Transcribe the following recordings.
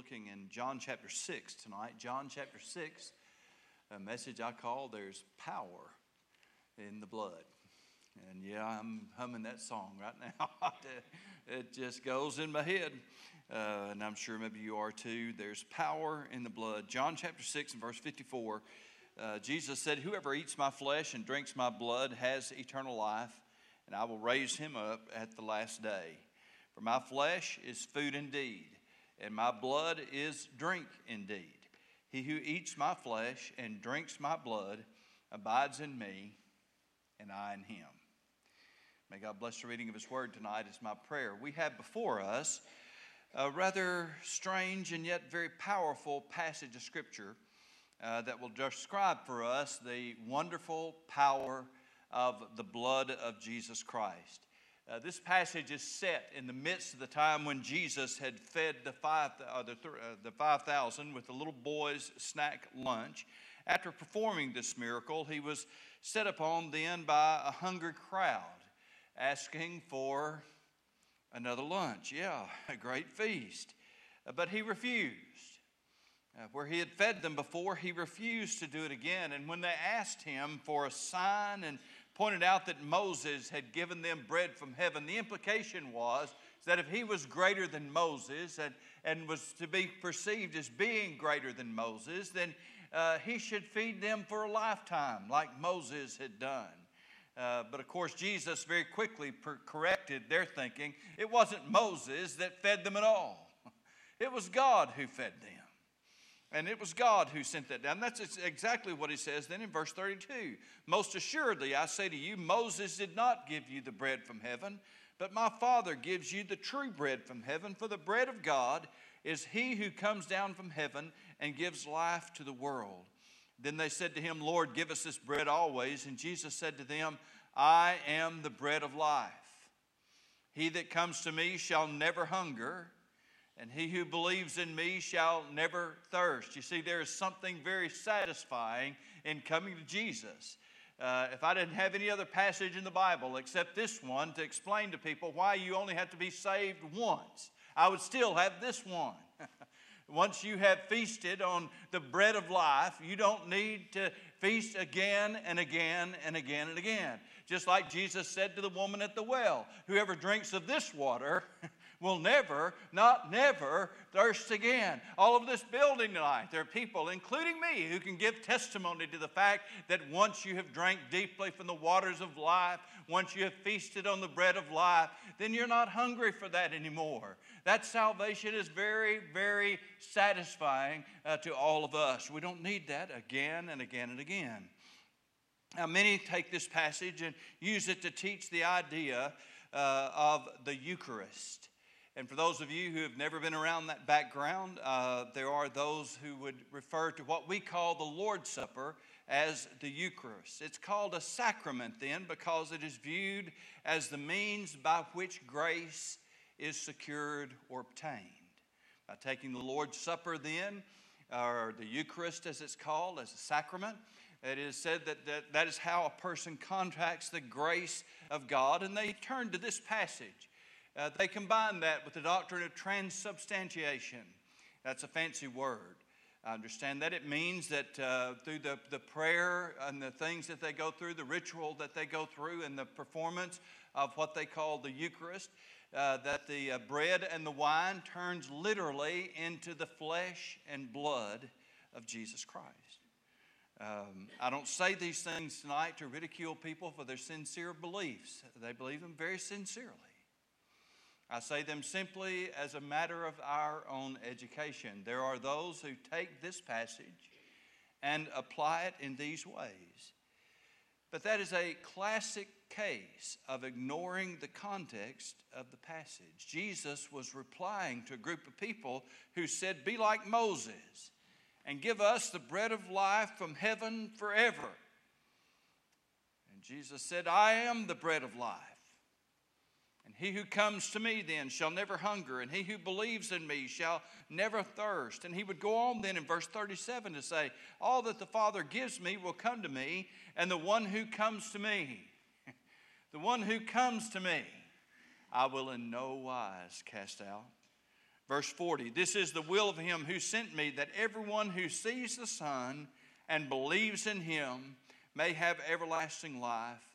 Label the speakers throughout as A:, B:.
A: looking in John chapter 6 tonight. John chapter 6, a message I call There's Power in the Blood. And yeah, I'm humming that song right now. it just goes in my head. Uh, and I'm sure maybe you are too. There's power in the blood. John chapter 6 and verse 54. Uh, Jesus said, Whoever eats my flesh and drinks my blood has eternal life, and I will raise him up at the last day. For my flesh is food indeed, and my blood is drink indeed. He who eats my flesh and drinks my blood abides in me, and I in him. May God bless the reading of his word tonight, is my prayer. We have before us a rather strange and yet very powerful passage of Scripture uh, that will describe for us the wonderful power of the blood of Jesus Christ. Uh, this passage is set in the midst of the time when Jesus had fed the, five, uh, the, uh, the 5,000 with the little boy's snack lunch. After performing this miracle, he was set upon then by a hungry crowd asking for another lunch. Yeah, a great feast. Uh, but he refused. Uh, where he had fed them before, he refused to do it again. And when they asked him for a sign and pointed out that Moses had given them bread from heaven. The implication was that if he was greater than Moses and, and was to be perceived as being greater than Moses, then uh, he should feed them for a lifetime, like Moses had done. Uh, but of course, Jesus very quickly per- corrected their thinking. It wasn't Moses that fed them at all, it was God who fed them. And it was God who sent that down. That's exactly what he says then in verse 32. Most assuredly, I say to you, Moses did not give you the bread from heaven, but my Father gives you the true bread from heaven. For the bread of God is he who comes down from heaven and gives life to the world. Then they said to him, Lord, give us this bread always. And Jesus said to them, I am the bread of life. He that comes to me shall never hunger and he who believes in me shall never thirst. You see, there is something very satisfying in coming to Jesus. Uh, if I didn't have any other passage in the Bible except this one to explain to people why you only have to be saved once, I would still have this one. Once you have feasted on the bread of life, you don't need to feast again and again and again and again. Just like Jesus said to the woman at the well whoever drinks of this water will never, not never, thirst again. All of this building tonight, there are people, including me, who can give testimony to the fact that once you have drank deeply from the waters of life, once you have feasted on the bread of life, then you're not hungry for that anymore. That salvation is very, very satisfying uh, to all of us. We don't need that again and again and again. Now, many take this passage and use it to teach the idea uh, of the Eucharist. And for those of you who have never been around that background, uh, there are those who would refer to what we call the Lord's Supper as the Eucharist. It's called a sacrament then because it is viewed as the means by which grace is secured or obtained. By taking the Lord's Supper then, or the Eucharist as it's called, as a sacrament, it is said that, that that is how a person contracts the grace of God. And they turn to this passage uh, they combine that with the doctrine of transubstantiation. That's a fancy word. I understand that. It means that uh, through the, the prayer and the things that they go through, the ritual that they go through, and the performance of what they call the Eucharist, uh, that the uh, bread and the wine turns literally into the flesh and blood of Jesus Christ. Um, I don't say these things tonight to ridicule people for their sincere beliefs. They believe them very sincerely. I say them simply as a matter of our own education. There are those who take this passage and apply it in these ways. But that is a classic case of ignoring the context of the passage. Jesus was replying to a group of people who said, Be like Moses and give us the bread of life from heaven forever. And Jesus said, I am the bread of life. He who comes to me then shall never hunger, and he who believes in me shall never thirst. And he would go on then in verse 37 to say, All that the Father gives me will come to me, and the one who comes to me, the one who comes to me, I will in no wise cast out. Verse 40 This is the will of him who sent me, that everyone who sees the Son and believes in him may have everlasting life,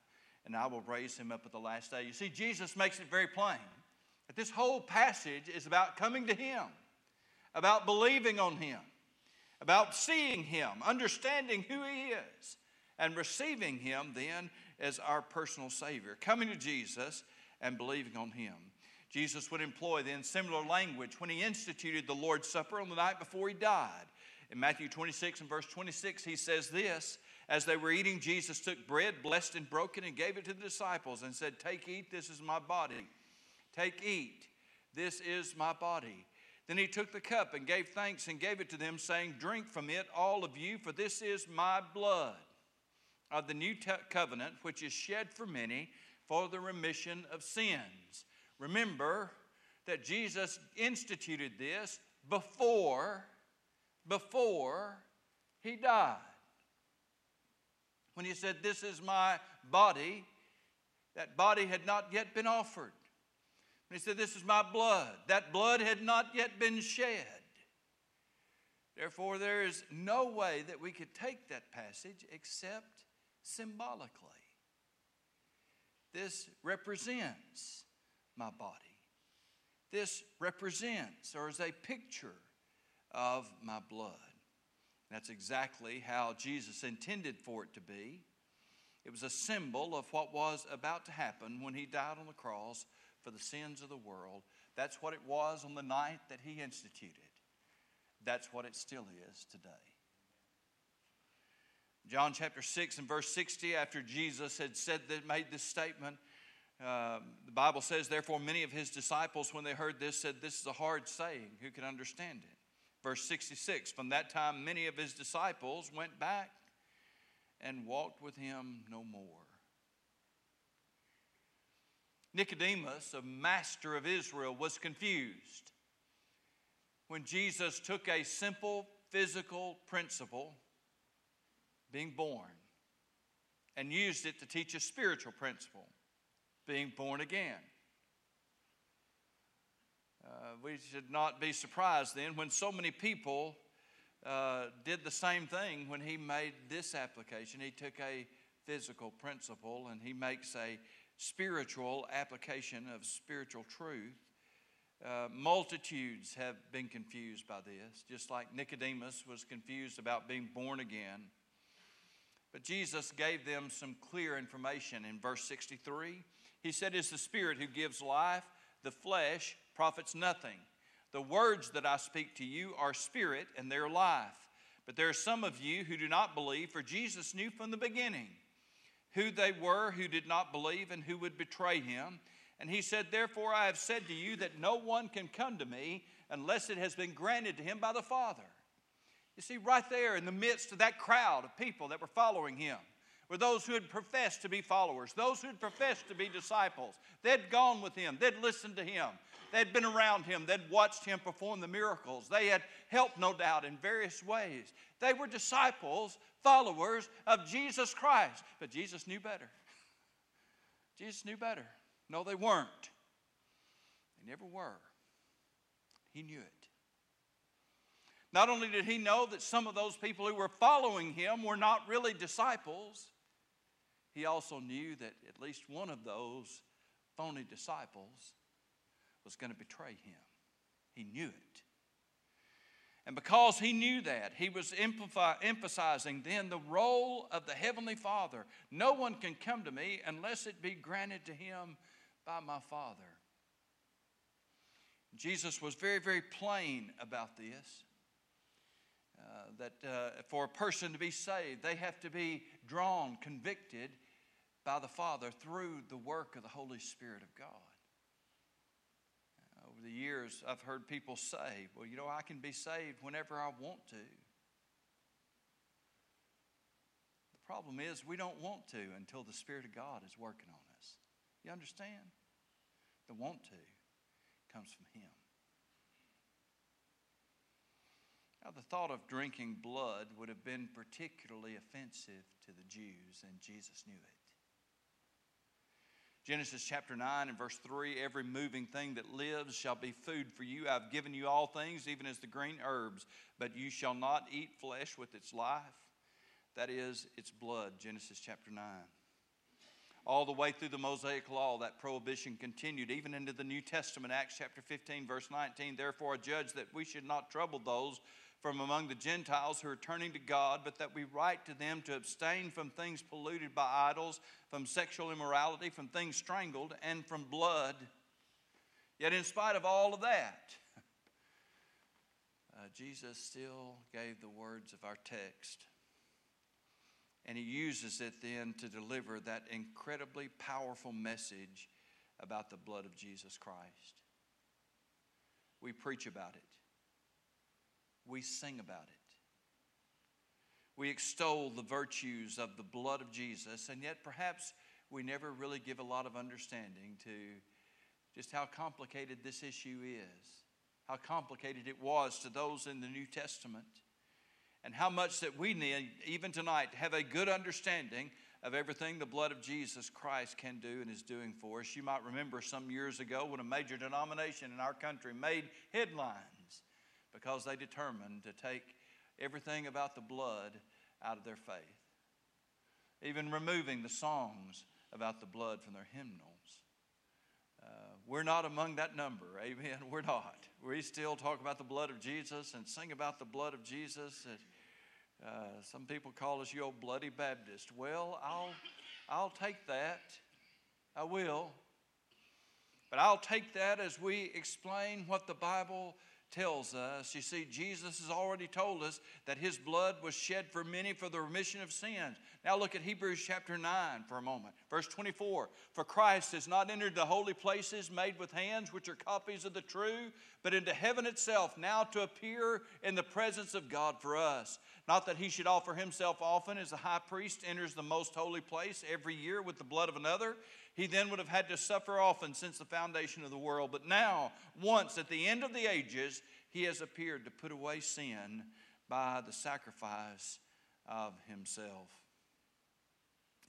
A: and I will raise him up at the last day. You see, Jesus makes it very plain that this whole passage is about coming to him, about believing on him, about seeing him, understanding who he is, and receiving him then as our personal Savior. Coming to Jesus and believing on him. Jesus would employ then similar language when he instituted the Lord's Supper on the night before he died. In Matthew 26 and verse 26, he says this As they were eating, Jesus took bread, blessed and broken, and gave it to the disciples and said, Take, eat, this is my body. Take, eat, this is my body. Then he took the cup and gave thanks and gave it to them, saying, Drink from it, all of you, for this is my blood of the new covenant, which is shed for many for the remission of sins. Remember that Jesus instituted this before, before he died. When he said, This is my body, that body had not yet been offered. When he said, This is my blood, that blood had not yet been shed. Therefore, there is no way that we could take that passage except symbolically. This represents my body. This represents or is a picture of my blood. That's exactly how Jesus intended for it to be. It was a symbol of what was about to happen when he died on the cross for the sins of the world. That's what it was on the night that he instituted. That's what it still is today. John chapter 6 and verse 60, after Jesus had said that, made this statement, um, the Bible says, therefore, many of his disciples, when they heard this, said, This is a hard saying. Who can understand it? Verse 66 From that time, many of his disciples went back and walked with him no more. Nicodemus, a master of Israel, was confused when Jesus took a simple physical principle, being born, and used it to teach a spiritual principle being born again. Uh, we should not be surprised then when so many people uh, did the same thing when he made this application. He took a physical principle and he makes a spiritual application of spiritual truth. Uh, multitudes have been confused by this, just like Nicodemus was confused about being born again. But Jesus gave them some clear information in verse 63. He said, It's the Spirit who gives life, the flesh profits nothing. The words that I speak to you are spirit and they're life. But there are some of you who do not believe, for Jesus knew from the beginning who they were who did not believe and who would betray him. And he said, Therefore, I have said to you that no one can come to me unless it has been granted to him by the Father. You see, right there in the midst of that crowd of people that were following him, were those who had professed to be followers, those who had professed to be disciples. They'd gone with him, they'd listened to him, they'd been around him, they'd watched him perform the miracles, they had helped, no doubt, in various ways. They were disciples, followers of Jesus Christ. But Jesus knew better. Jesus knew better. No, they weren't. They never were. He knew it. Not only did he know that some of those people who were following him were not really disciples, he also knew that at least one of those phony disciples was going to betray him. He knew it. And because he knew that, he was emphasizing then the role of the Heavenly Father. No one can come to me unless it be granted to him by my Father. Jesus was very, very plain about this. Uh, that uh, for a person to be saved, they have to be drawn, convicted by the Father through the work of the Holy Spirit of God. Over the years, I've heard people say, well, you know, I can be saved whenever I want to. The problem is, we don't want to until the Spirit of God is working on us. You understand? The want to comes from Him. Now, the thought of drinking blood would have been particularly offensive to the Jews, and Jesus knew it. Genesis chapter 9 and verse 3 Every moving thing that lives shall be food for you. I've given you all things, even as the green herbs, but you shall not eat flesh with its life. That is, its blood. Genesis chapter 9. All the way through the Mosaic Law, that prohibition continued, even into the New Testament, Acts chapter 15, verse 19. Therefore, I judge that we should not trouble those from among the Gentiles who are turning to God, but that we write to them to abstain from things polluted by idols, from sexual immorality, from things strangled, and from blood. Yet, in spite of all of that, uh, Jesus still gave the words of our text. And he uses it then to deliver that incredibly powerful message about the blood of Jesus Christ. We preach about it we sing about it. We extol the virtues of the blood of Jesus, and yet perhaps we never really give a lot of understanding to just how complicated this issue is, how complicated it was to those in the New Testament, and how much that we need, even tonight, to have a good understanding of everything the blood of Jesus Christ can do and is doing for us. You might remember some years ago when a major denomination in our country made headlines because they determined to take everything about the blood out of their faith. Even removing the songs about the blood from their hymnals. Uh, we're not among that number, amen. We're not. We still talk about the blood of Jesus and sing about the blood of Jesus. Uh, some people call us your bloody Baptist. Well, I'll, I'll take that. I will. But I'll take that as we explain what the Bible tells us. You see, Jesus has already told us that his blood was shed for many for the remission of sins. Now look at Hebrews chapter 9 for a moment. Verse 24 For Christ has not entered the holy places made with hands, which are copies of the true, but into heaven itself, now to appear in the presence of God for us. Not that he should offer himself often as the high priest enters the most holy place every year with the blood of another. He then would have had to suffer often since the foundation of the world. But now, once at the end of the ages, he has appeared to put away sin by the sacrifice of himself.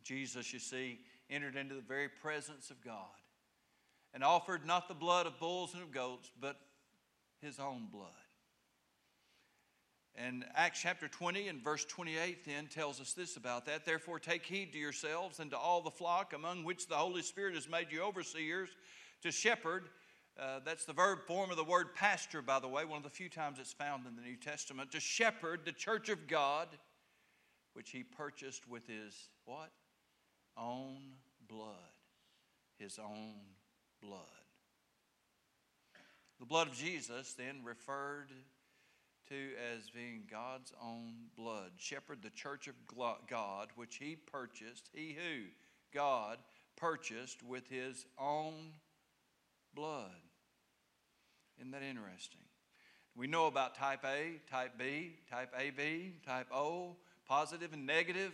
A: Jesus, you see, entered into the very presence of God and offered not the blood of bulls and of goats, but his own blood. And Acts chapter 20 and verse 28 then tells us this about that. Therefore, take heed to yourselves and to all the flock among which the Holy Spirit has made you overseers to shepherd. Uh, that's the verb form of the word pastor, by the way, one of the few times it's found in the New Testament. To shepherd the church of God, which he purchased with his what? Own blood. His own blood. The blood of Jesus then referred to as being God's own blood. Shepherd the church of God, which he purchased, he who, God, purchased with his own blood. Isn't that interesting? We know about type A, type B, type AB, type O, positive and negative.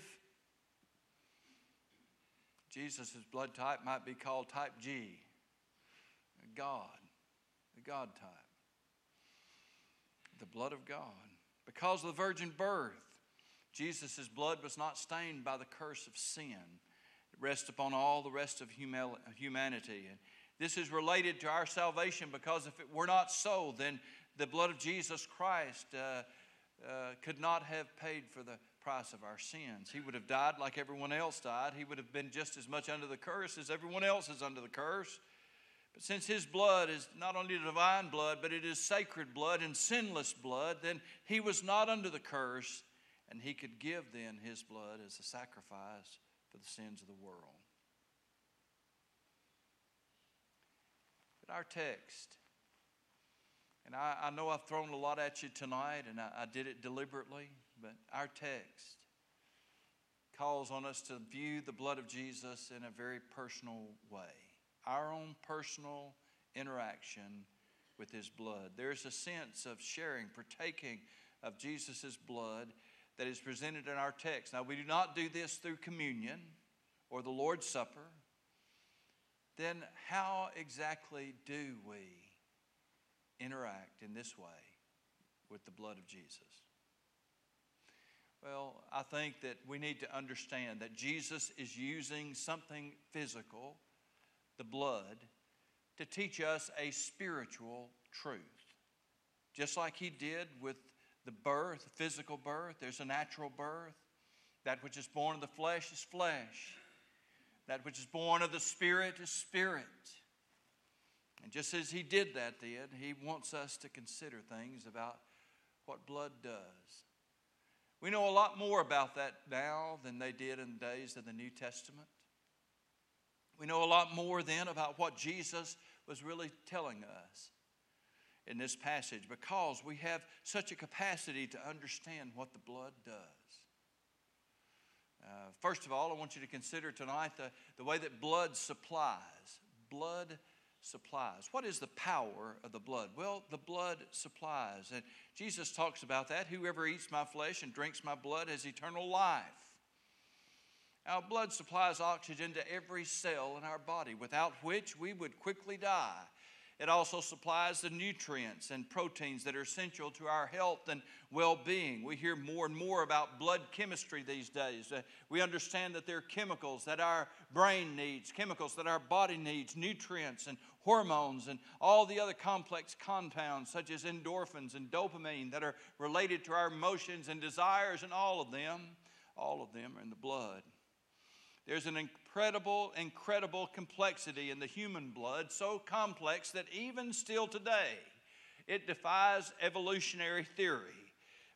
A: Jesus' blood type might be called type G, God, the God type the blood of God. Because of the virgin birth, Jesus' blood was not stained by the curse of sin. It rests upon all the rest of humanity. And this is related to our salvation because if it were not so, then the blood of Jesus Christ uh, uh, could not have paid for the price of our sins. He would have died like everyone else died. He would have been just as much under the curse as everyone else is under the curse. But since his blood is not only divine blood, but it is sacred blood and sinless blood, then he was not under the curse, and he could give then his blood as a sacrifice for the sins of the world. But our text, and I, I know I've thrown a lot at you tonight, and I, I did it deliberately, but our text calls on us to view the blood of Jesus in a very personal way our own personal interaction with his blood. There's a sense of sharing, partaking of Jesus' blood that is presented in our text. Now, we do not do this through communion or the Lord's Supper. Then, how exactly do we interact in this way with the blood of Jesus? Well, I think that we need to understand that Jesus is using something physical the blood to teach us a spiritual truth. Just like he did with the birth, physical birth, there's a natural birth. That which is born of the flesh is flesh. That which is born of the Spirit is spirit. And just as he did that then, he wants us to consider things about what blood does. We know a lot more about that now than they did in the days of the New Testament. We know a lot more then about what Jesus was really telling us in this passage because we have such a capacity to understand what the blood does. Uh, first of all, I want you to consider tonight the, the way that blood supplies. Blood supplies. What is the power of the blood? Well, the blood supplies. And Jesus talks about that. Whoever eats my flesh and drinks my blood has eternal life. Our blood supplies oxygen to every cell in our body, without which we would quickly die. It also supplies the nutrients and proteins that are essential to our health and well being. We hear more and more about blood chemistry these days. Uh, we understand that there are chemicals that our brain needs, chemicals that our body needs, nutrients and hormones, and all the other complex compounds such as endorphins and dopamine that are related to our emotions and desires, and all of them, all of them are in the blood. There's an incredible, incredible complexity in the human blood, so complex that even still today, it defies evolutionary theory.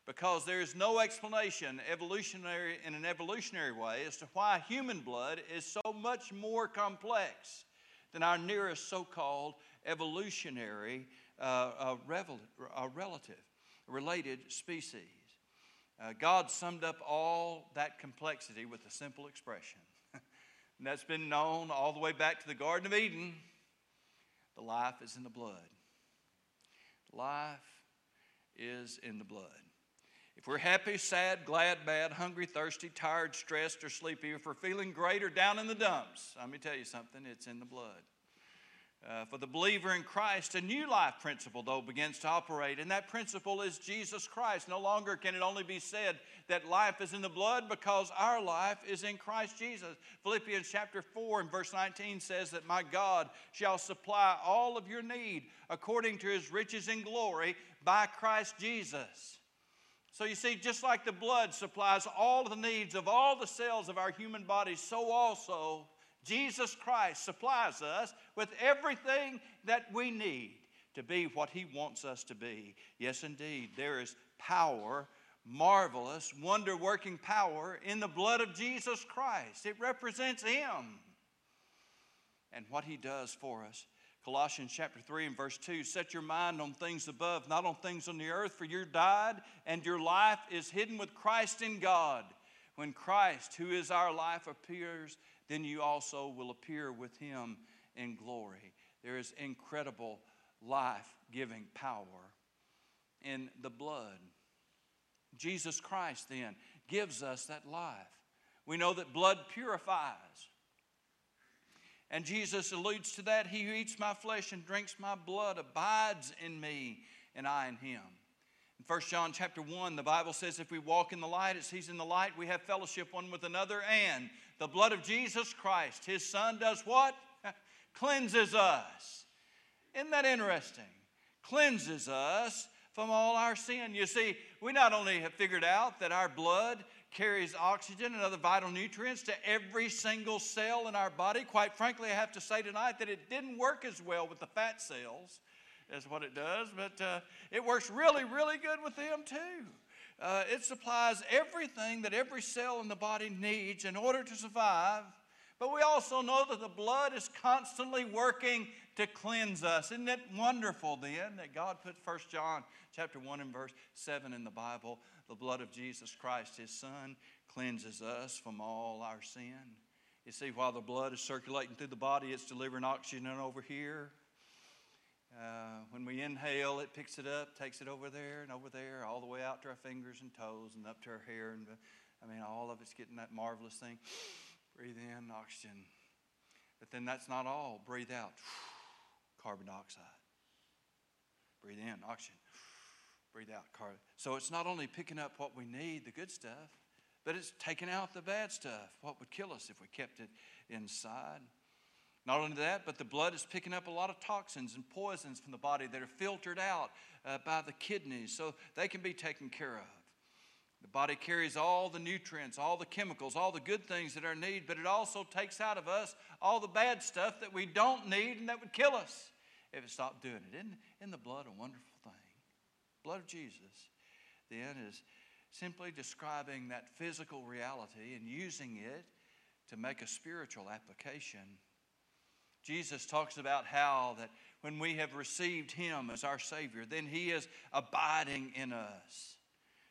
A: Because there is no explanation evolutionary in an evolutionary way as to why human blood is so much more complex than our nearest so-called evolutionary uh, uh, revel- uh, relative related species. Uh, god summed up all that complexity with a simple expression and that's been known all the way back to the Garden of Eden. The life is in the blood. Life is in the blood. If we're happy, sad, glad, bad, hungry, thirsty, tired, stressed, or sleepy, if we're feeling great or down in the dumps, let me tell you something, it's in the blood. Uh, for the believer in Christ, a new life principle, though, begins to operate, and that principle is Jesus Christ. No longer can it only be said that life is in the blood because our life is in Christ Jesus. Philippians chapter 4 and verse 19 says that my God shall supply all of your need according to his riches in glory by Christ Jesus. So you see, just like the blood supplies all the needs of all the cells of our human bodies, so also Jesus Christ supplies us with everything that we need to be what He wants us to be. Yes, indeed, there is power, marvelous, wonder working power in the blood of Jesus Christ. It represents Him and what He does for us. Colossians chapter 3 and verse 2 Set your mind on things above, not on things on the earth, for you died, and your life is hidden with Christ in God. When Christ, who is our life, appears, then you also will appear with him in glory. There is incredible life giving power in the blood. Jesus Christ then gives us that life. We know that blood purifies. And Jesus alludes to that. He who eats my flesh and drinks my blood abides in me, and I in him. In 1 John chapter 1, the Bible says, If we walk in the light as he's in the light, we have fellowship one with another, and the blood of Jesus Christ, his son, does what? Cleanses us. Isn't that interesting? Cleanses us from all our sin. You see, we not only have figured out that our blood carries oxygen and other vital nutrients to every single cell in our body. Quite frankly, I have to say tonight that it didn't work as well with the fat cells as what it does, but uh, it works really, really good with them too. Uh, it supplies everything that every cell in the body needs in order to survive. But we also know that the blood is constantly working to cleanse us. Isn't it wonderful then that God put 1 John chapter 1 and verse 7 in the Bible? The blood of Jesus Christ, his son, cleanses us from all our sin. You see, while the blood is circulating through the body, it's delivering oxygen over here. Uh, when we inhale, it picks it up, takes it over there and over there, all the way out to our fingers and toes and up to our hair. And I mean, all of it's getting that marvelous thing. Breathe in oxygen. But then that's not all. Breathe out carbon dioxide. Breathe in oxygen. Breathe out carbon. So it's not only picking up what we need, the good stuff, but it's taking out the bad stuff, what would kill us if we kept it inside. Not only that, but the blood is picking up a lot of toxins and poisons from the body that are filtered out uh, by the kidneys so they can be taken care of. The body carries all the nutrients, all the chemicals, all the good things that are needed, but it also takes out of us all the bad stuff that we don't need and that would kill us if it stopped doing it. Isn't, isn't the blood a wonderful thing? Blood of Jesus then is simply describing that physical reality and using it to make a spiritual application. Jesus talks about how that when we have received Him as our Savior, then He is abiding in us.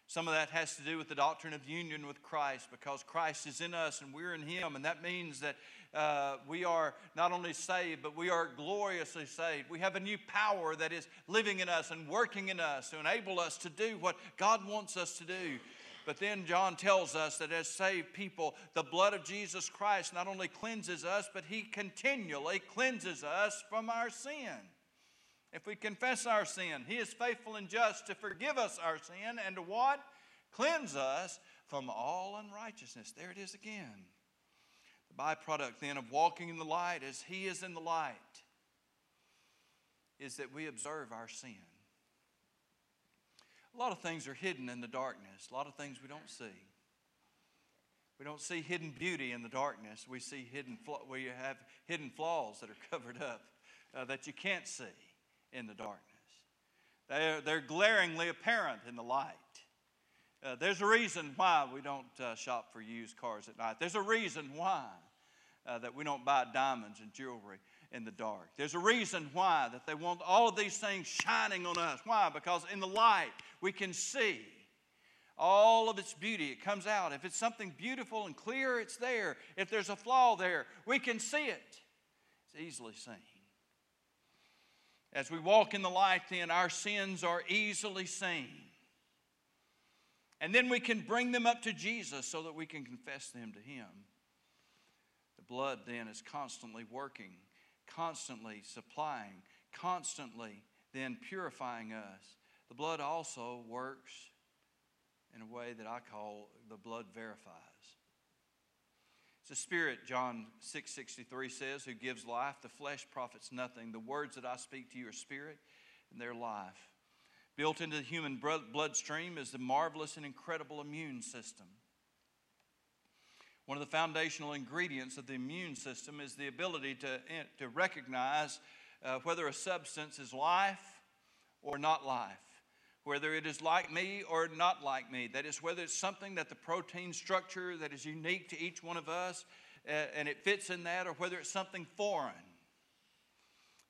A: Some of that has to do with the doctrine of union with Christ because Christ is in us and we're in Him. And that means that uh, we are not only saved, but we are gloriously saved. We have a new power that is living in us and working in us to enable us to do what God wants us to do. But then John tells us that as saved people, the blood of Jesus Christ not only cleanses us, but He continually cleanses us from our sin. If we confess our sin, He is faithful and just to forgive us our sin and to what? Cleanse us from all unrighteousness. There it is again. The byproduct then of walking in the light as He is in the light is that we observe our sin. A lot of things are hidden in the darkness, a lot of things we don't see. We don't see hidden beauty in the darkness. We see hidden, we have hidden flaws that are covered up uh, that you can't see in the darkness. They're, they're glaringly apparent in the light. Uh, there's a reason why we don't uh, shop for used cars at night. There's a reason why uh, that we don't buy diamonds and jewelry in the dark. There's a reason why that they want all of these things shining on us. Why? Because in the light we can see all of its beauty. It comes out. If it's something beautiful and clear, it's there. If there's a flaw there, we can see it. It's easily seen. As we walk in the light, then our sins are easily seen. And then we can bring them up to Jesus so that we can confess them to Him. The blood then is constantly working, constantly supplying, constantly then purifying us. The blood also works in a way that I call the blood verifies. It's the Spirit, John 6 63 says, who gives life. The flesh profits nothing. The words that I speak to you are spirit and their life. Built into the human bloodstream is the marvelous and incredible immune system. One of the foundational ingredients of the immune system is the ability to, eh, to recognize uh, whether a substance is life or not life whether it is like me or not like me. That is, whether it's something that the protein structure that is unique to each one of us uh, and it fits in that, or whether it's something foreign.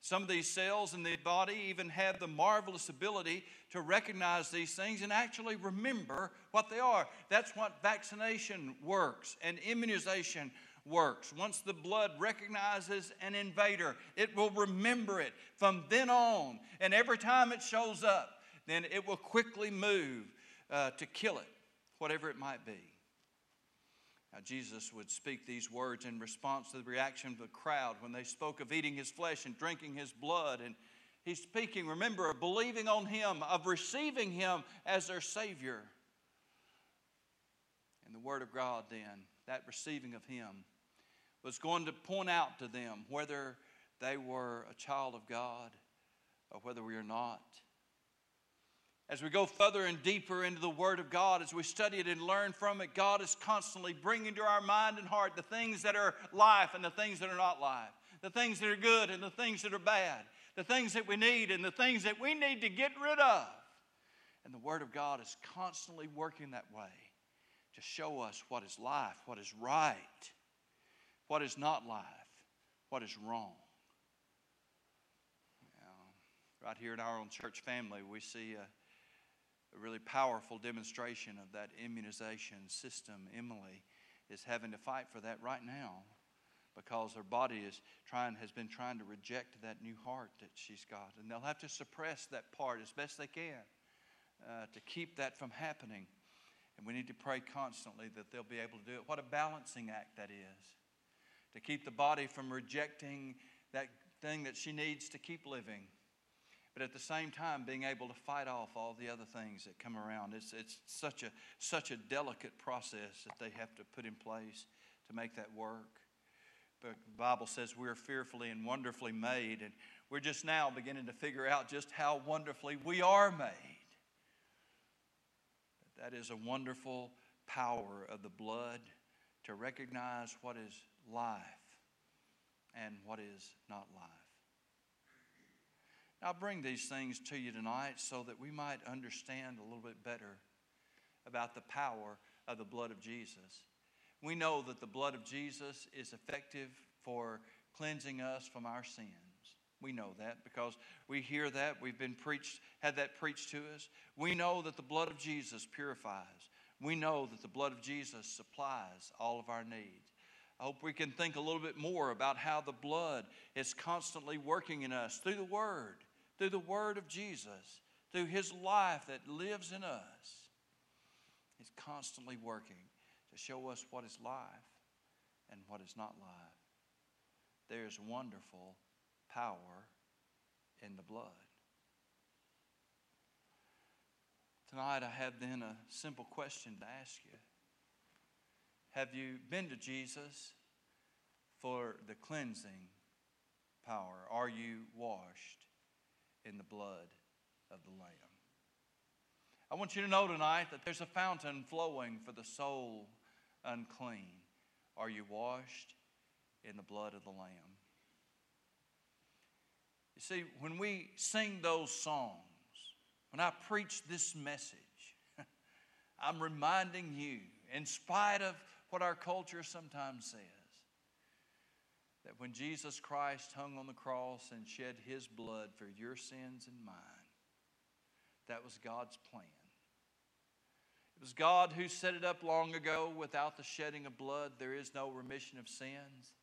A: Some of these cells in the body even have the marvelous ability to recognize these things and actually remember what they are. That's what vaccination works and immunization works. Once the blood recognizes an invader, it will remember it from then on. And every time it shows up, then it will quickly move uh, to kill it, whatever it might be. Jesus would speak these words in response to the reaction of the crowd when they spoke of eating his flesh and drinking his blood. And he's speaking, remember, of believing on him, of receiving him as their Savior. And the Word of God, then, that receiving of him, was going to point out to them whether they were a child of God or whether we are not. As we go further and deeper into the Word of God, as we study it and learn from it, God is constantly bringing to our mind and heart the things that are life and the things that are not life, the things that are good and the things that are bad, the things that we need and the things that we need to get rid of. And the Word of God is constantly working that way to show us what is life, what is right, what is not life, what is wrong. right here in our own church family, we see a a really powerful demonstration of that immunization system. Emily is having to fight for that right now because her body is trying has been trying to reject that new heart that she's got. And they'll have to suppress that part as best they can uh, to keep that from happening. And we need to pray constantly that they'll be able to do it. What a balancing act that is to keep the body from rejecting that thing that she needs to keep living but at the same time being able to fight off all the other things that come around. It's, it's such, a, such a delicate process that they have to put in place to make that work. But the Bible says we're fearfully and wonderfully made, and we're just now beginning to figure out just how wonderfully we are made. That is a wonderful power of the blood to recognize what is life and what is not life. I bring these things to you tonight so that we might understand a little bit better about the power of the blood of Jesus. We know that the blood of Jesus is effective for cleansing us from our sins. We know that because we hear that. We've been preached, had that preached to us. We know that the blood of Jesus purifies. We know that the blood of Jesus supplies all of our needs. I hope we can think a little bit more about how the blood is constantly working in us through the Word, through the Word of Jesus, through His life that lives in us. He's constantly working to show us what is life and what is not life. There's wonderful power in the blood. Tonight, I have then a simple question to ask you. Have you been to Jesus for the cleansing power? Are you washed in the blood of the Lamb? I want you to know tonight that there's a fountain flowing for the soul unclean. Are you washed in the blood of the Lamb? You see, when we sing those songs, when I preach this message, I'm reminding you, in spite of what our culture sometimes says, that when Jesus Christ hung on the cross and shed his blood for your sins and mine, that was God's plan. It was God who set it up long ago. Without the shedding of blood, there is no remission of sins.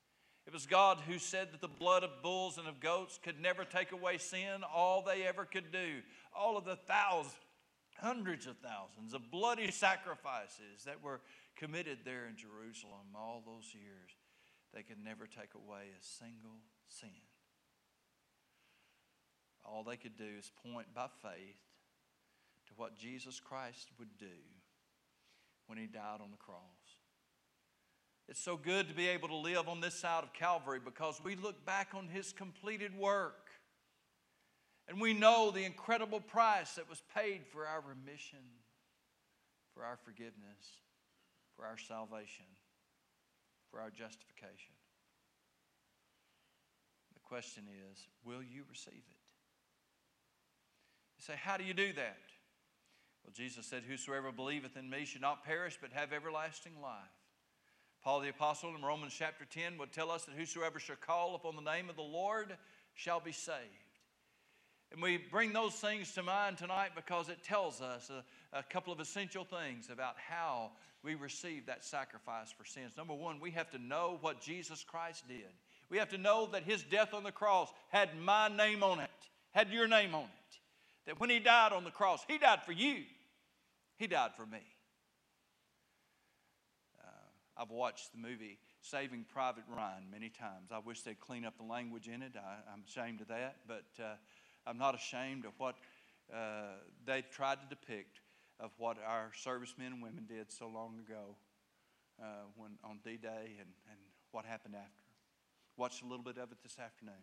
A: It was God who said that the blood of bulls and of goats could never take away sin. All they ever could do, all of the thousands, hundreds of thousands of bloody sacrifices that were committed there in Jerusalem all those years, they could never take away a single sin. All they could do is point by faith to what Jesus Christ would do when he died on the cross. It's so good to be able to live on this side of Calvary because we look back on his completed work and we know the incredible price that was paid for our remission, for our forgiveness, for our salvation, for our justification. The question is will you receive it? You say, How do you do that? Well, Jesus said, Whosoever believeth in me should not perish but have everlasting life. Paul the Apostle in Romans chapter 10 would tell us that whosoever shall call upon the name of the Lord shall be saved. And we bring those things to mind tonight because it tells us a, a, couple of essential things about how we receive that sacrifice for sins. Number one, we have to know what Jesus Christ did. We have to know that his death on the cross had my name on it, had your name on it. That when he died on the cross, he died for you, he died for me. I've watched the movie Saving Private Ryan many times. I wish they'd clean up the language in it. I, am ashamed of that, but uh, I'm not ashamed of what uh, they tried to depict of what our servicemen and women did so long ago uh, when on D-Day and, and what happened after. Watched a little bit of it this afternoon.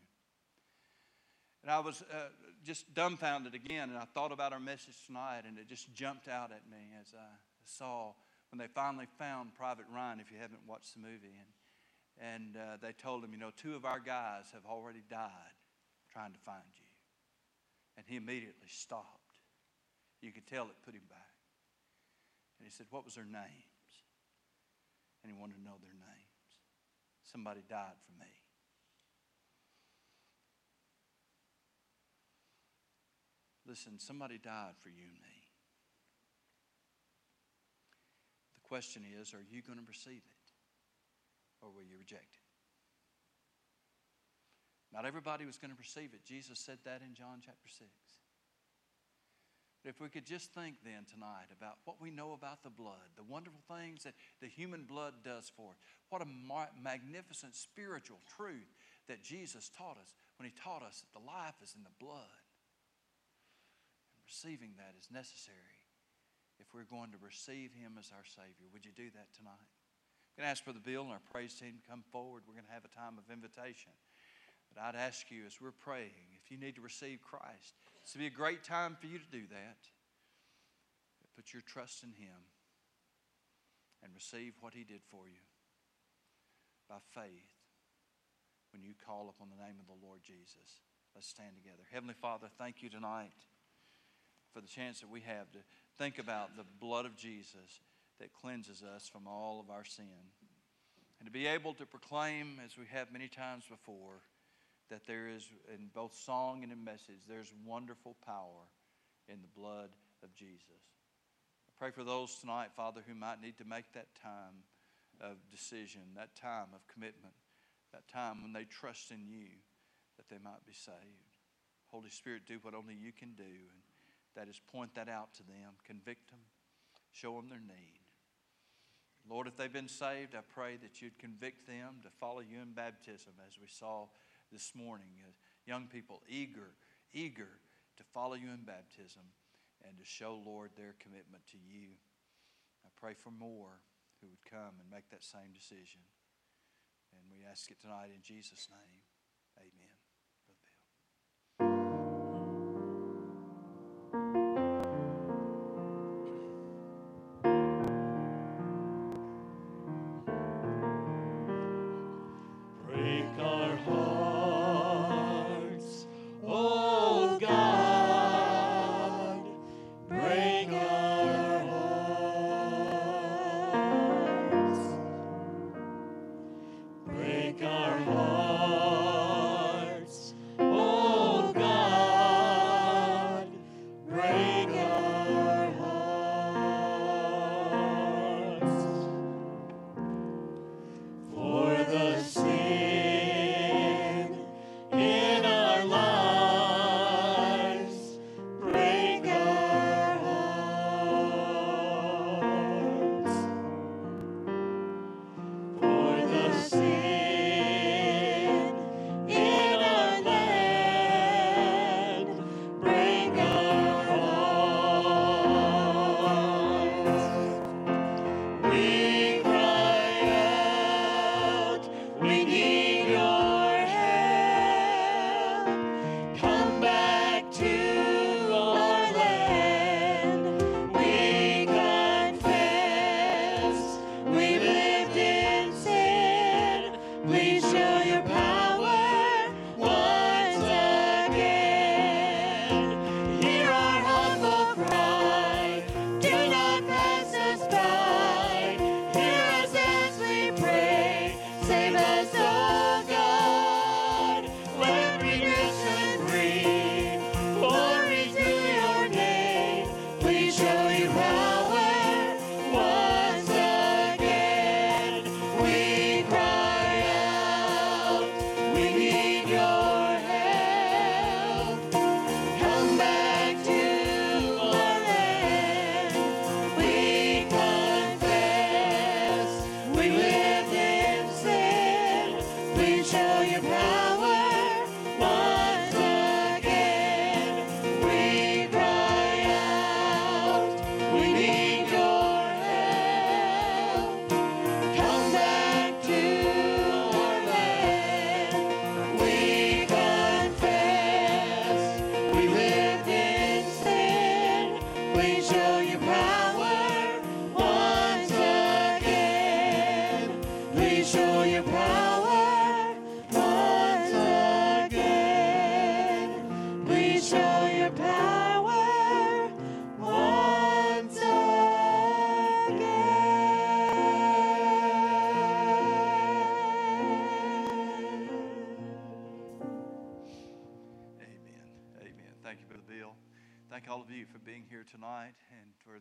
A: And I was uh, just dumbfounded again, and I thought about our message tonight, and it just jumped out at me as I saw when they finally found Private Ryan, if you haven't watched the movie, and, and uh, they told him, you know, two of our guys have already died trying to find you. And he immediately stopped. You could tell it put him back. And he said, What was their names? And he wanted to know their names. Somebody died for me. Listen, somebody died for you and me. The question is are you going to receive it or will you reject it? Not everybody was going to receive it. Jesus said that in John chapter 6. But if we could just think then tonight about what we know about the blood, the wonderful things that the human blood does for us, what a magnificent spiritual truth that Jesus taught us when he taught us that the life is in the blood. And receiving that is necessary if we're going to receive Him as our Savior. Would you do that tonight?
B: I'm going to ask for the Bill and our praise team to come forward. We're going to have a time of invitation. But I'd ask you as we're praying, if you need to receive Christ, this would be a great time for you to do that. Put your trust in Him and receive what He did for you by faith when you call upon the name of the Lord Jesus. Let's stand together. Heavenly Father, thank you tonight for the chance that we have to think about the blood of Jesus that cleanses us from all of our sin. And to be able to proclaim, as we have many times before, that there is, in both song and in message, there's wonderful power in the blood of Jesus. I pray for those tonight, Father, who might need to make that time of decision, that time of commitment, that time when they trust in you, that they might be saved. Holy Spirit, do what only you can do, and that is point that out to them, convict them, show them their need. Lord, if they've been saved, I pray that you'd convict them to follow you in baptism, as we saw this morning. Young people eager, eager to follow you in baptism and to show, Lord, their commitment to you. I pray for more who would come and make that same decision. And we ask it tonight in Jesus' name.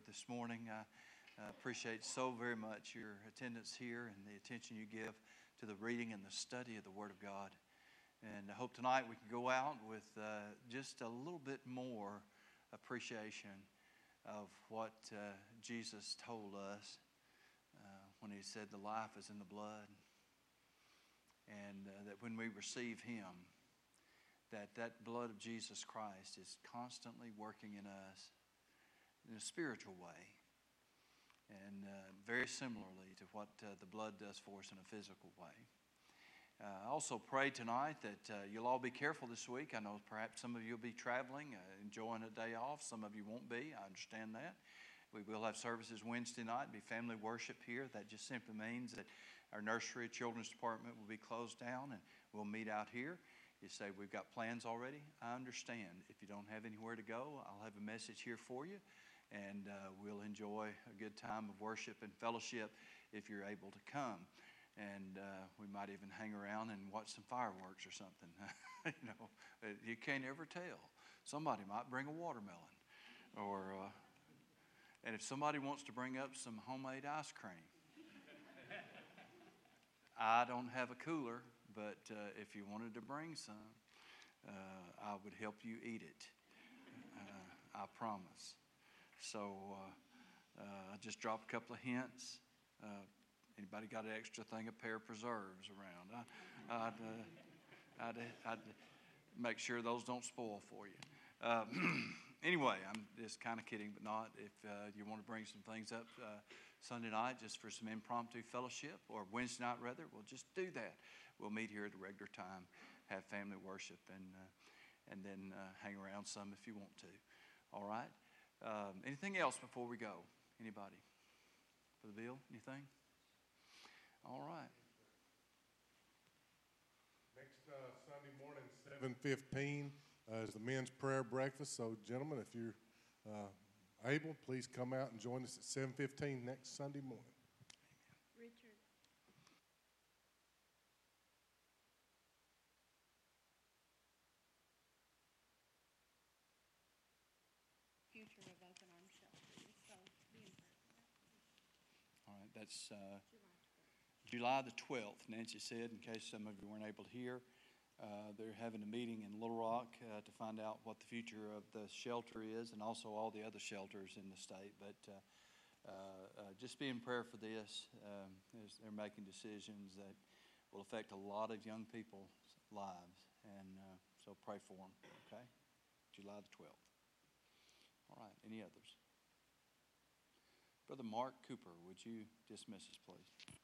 B: This morning. I appreciate so very much your attendance here and the attention you give to the reading and the study of the Word of God. And I hope tonight we can go out with uh, just a little bit more appreciation of what uh, Jesus told us uh, when he said the life is in the blood. And uh, that when we receive him, that that blood of Jesus Christ is constantly working in us in a spiritual way.
A: and uh, very similarly to what uh, the blood does for us in a physical way. Uh, I also pray tonight that uh, you'll all be careful this week. I know perhaps some of you will be traveling, uh, enjoying a day off. Some of you won't be. I understand that. We will have services Wednesday night, be family worship here. That just simply means that our nursery children's department will be closed down and we'll meet out here. You say, We've got plans already. I understand. If you don't have anywhere to go, I'll have a message here for you and uh, we'll enjoy a good time of worship and fellowship if you're able to come and uh, we might even hang around and watch some fireworks or something. you know, you can't ever tell. Somebody might bring a watermelon, or uh, and if somebody wants to bring up some homemade ice cream, I don't have a cooler, but uh, if you wanted to bring some, uh, I would help you eat it. Uh, I promise. So I just dropped a couple of hints. Anybody got an extra thing, a pair of preserves around? I, would uh, I'd, I'd, make sure those don't spoil for you. Uh, anyway, I'm just kind of kidding, but not. If uh, you want to bring some things up uh, Sunday night just for some impromptu fellowship, or Wednesday night rather, we'll just do that. We'll meet here at the regular time, have family worship, and uh, and then uh, hang around some if you want to. All right. Um, anything else before we go? Anybody? For the bill? Anything? All right.
C: Next uh, Sunday morning, seven fifteen, uh, is the men's prayer breakfast. So, gentlemen, if you're uh, able, please come out and join us at seven fifteen next Sunday morning.
D: Richard. Future of Open Arm Shelter, so be in
A: That's. Uh,
D: July
A: July
D: 12th.
A: the 12th, Nancy said, in case some of you weren't able to hear. Uh, they're having a meeting in Little Rock uh, to find out what the future of the shelter is and also all the other shelters in the state. But uh, uh, uh just be in prayer for this um, they're making decisions that will affect a lot of young people's lives. And uh, so pray for them, okay? July the 12th. All right, any others? Brother Mark Cooper, would you dismiss us, please?